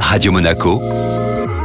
Radio Monaco,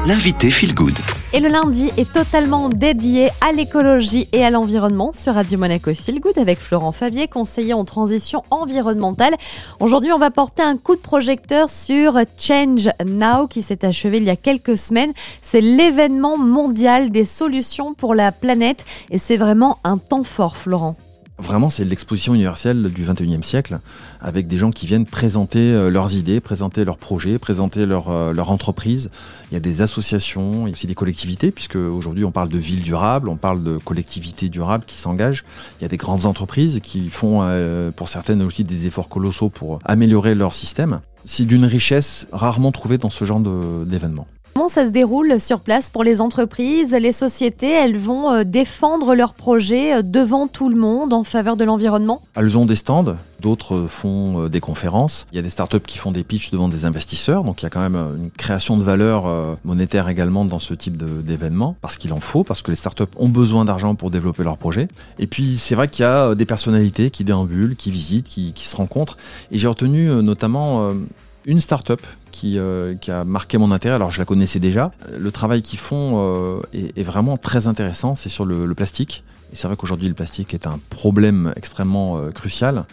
l'invité Feel Good. Et le lundi est totalement dédié à l'écologie et à l'environnement sur Radio Monaco Feel Good avec Florent Favier, conseiller en transition environnementale. Aujourd'hui, on va porter un coup de projecteur sur Change Now qui s'est achevé il y a quelques semaines. C'est l'événement mondial des solutions pour la planète et c'est vraiment un temps fort, Florent. Vraiment, c'est l'exposition universelle du 21e siècle, avec des gens qui viennent présenter euh, leurs idées, présenter leurs projets, présenter leur, euh, leur entreprise. Il y a des associations, il y a aussi des collectivités, puisque aujourd'hui on parle de villes durables, on parle de collectivités durables qui s'engagent. Il y a des grandes entreprises qui font, euh, pour certaines aussi, des efforts colossaux pour améliorer leur système. C'est d'une richesse rarement trouvée dans ce genre d'événement. Comment ça se déroule sur place pour les entreprises Les sociétés, elles vont euh, défendre leurs projets euh, devant tout le monde en faveur de l'environnement? Elles ont des stands, d'autres font euh, des conférences. Il y a des startups qui font des pitchs devant des investisseurs, donc il y a quand même une création de valeur monétaire également dans ce type d'événement, parce qu'il en faut, parce que les startups ont besoin d'argent pour développer leurs projets. Et puis c'est vrai qu'il y a des personnalités qui déambulent, qui visitent, qui se rencontrent. Et j'ai retenu notamment une start-up qui, euh, qui, a marqué mon intérêt. Alors je la connaissais déjà. Le travail qu'ils font euh, est, vraiment très intéressant. C'est sur le, le, plastique. Et c'est vrai qu'aujourd'hui le plastique est un problème extrêmement euh, crucial.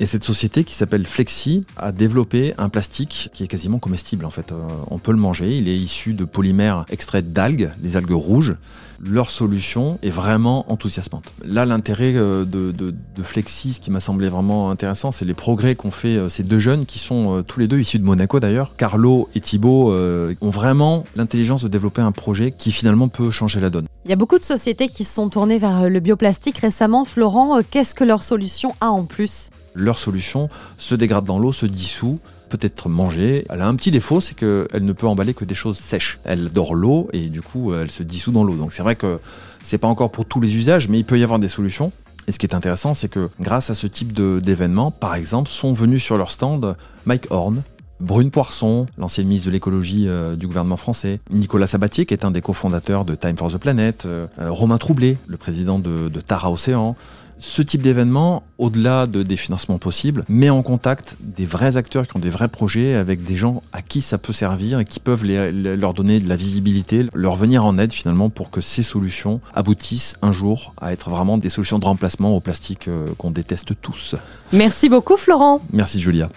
Et cette société qui s'appelle Flexi a développé un plastique qui est quasiment comestible en fait. Euh, on peut le manger, il est issu de polymères extraits d'algues, les algues rouges. Leur solution est vraiment enthousiasmante. Là, l'intérêt euh, de, Flexi, ce qui m'a semblé vraiment intéressant, c'est les progrès qu'ont fait euh, ces deux jeunes qui sont tous les deux issus de Monaco d'ailleurs. Carlo et Thibaut ont vraiment l'intelligence de développer un projet qui finalement peut changer la donne. Il y a beaucoup de sociétés qui se sont tournées vers le bioplastique récemment. Florent, qu'est-ce que leur solution a en plus? Leur solution se dégrade dans l'eau, se dissout, peut être mangée. Elle a un petit défaut, c'est qu'elle ne peut emballer que des choses sèches. Elle dort l'eau et du coup, elle se dissout dans l'eau. Donc c'est vrai que c'est pas encore pour tous les usages, mais il peut y avoir des solutions. Et ce qui est intéressant, c'est que grâce à ce type d'événements, par exemple, sont venus sur leur stand Mike Horn, Brune Poisson, l'ancienne ministre de l'écologie euh, du gouvernement français, Nicolas Sabatier, qui est un des cofondateurs de Time for the Planet, euh, Romain Troublé, le président de, de Tara Océan, ce type d'événement, au-delà de, des financements possibles, met en contact des vrais acteurs qui ont des vrais projets avec des gens à qui ça peut servir et qui peuvent leur donner de la visibilité, leur venir en aide finalement pour que ces solutions aboutissent un jour à être vraiment des solutions de remplacement au plastique euh, qu'on déteste tous. Merci beaucoup Florent. Merci Julia.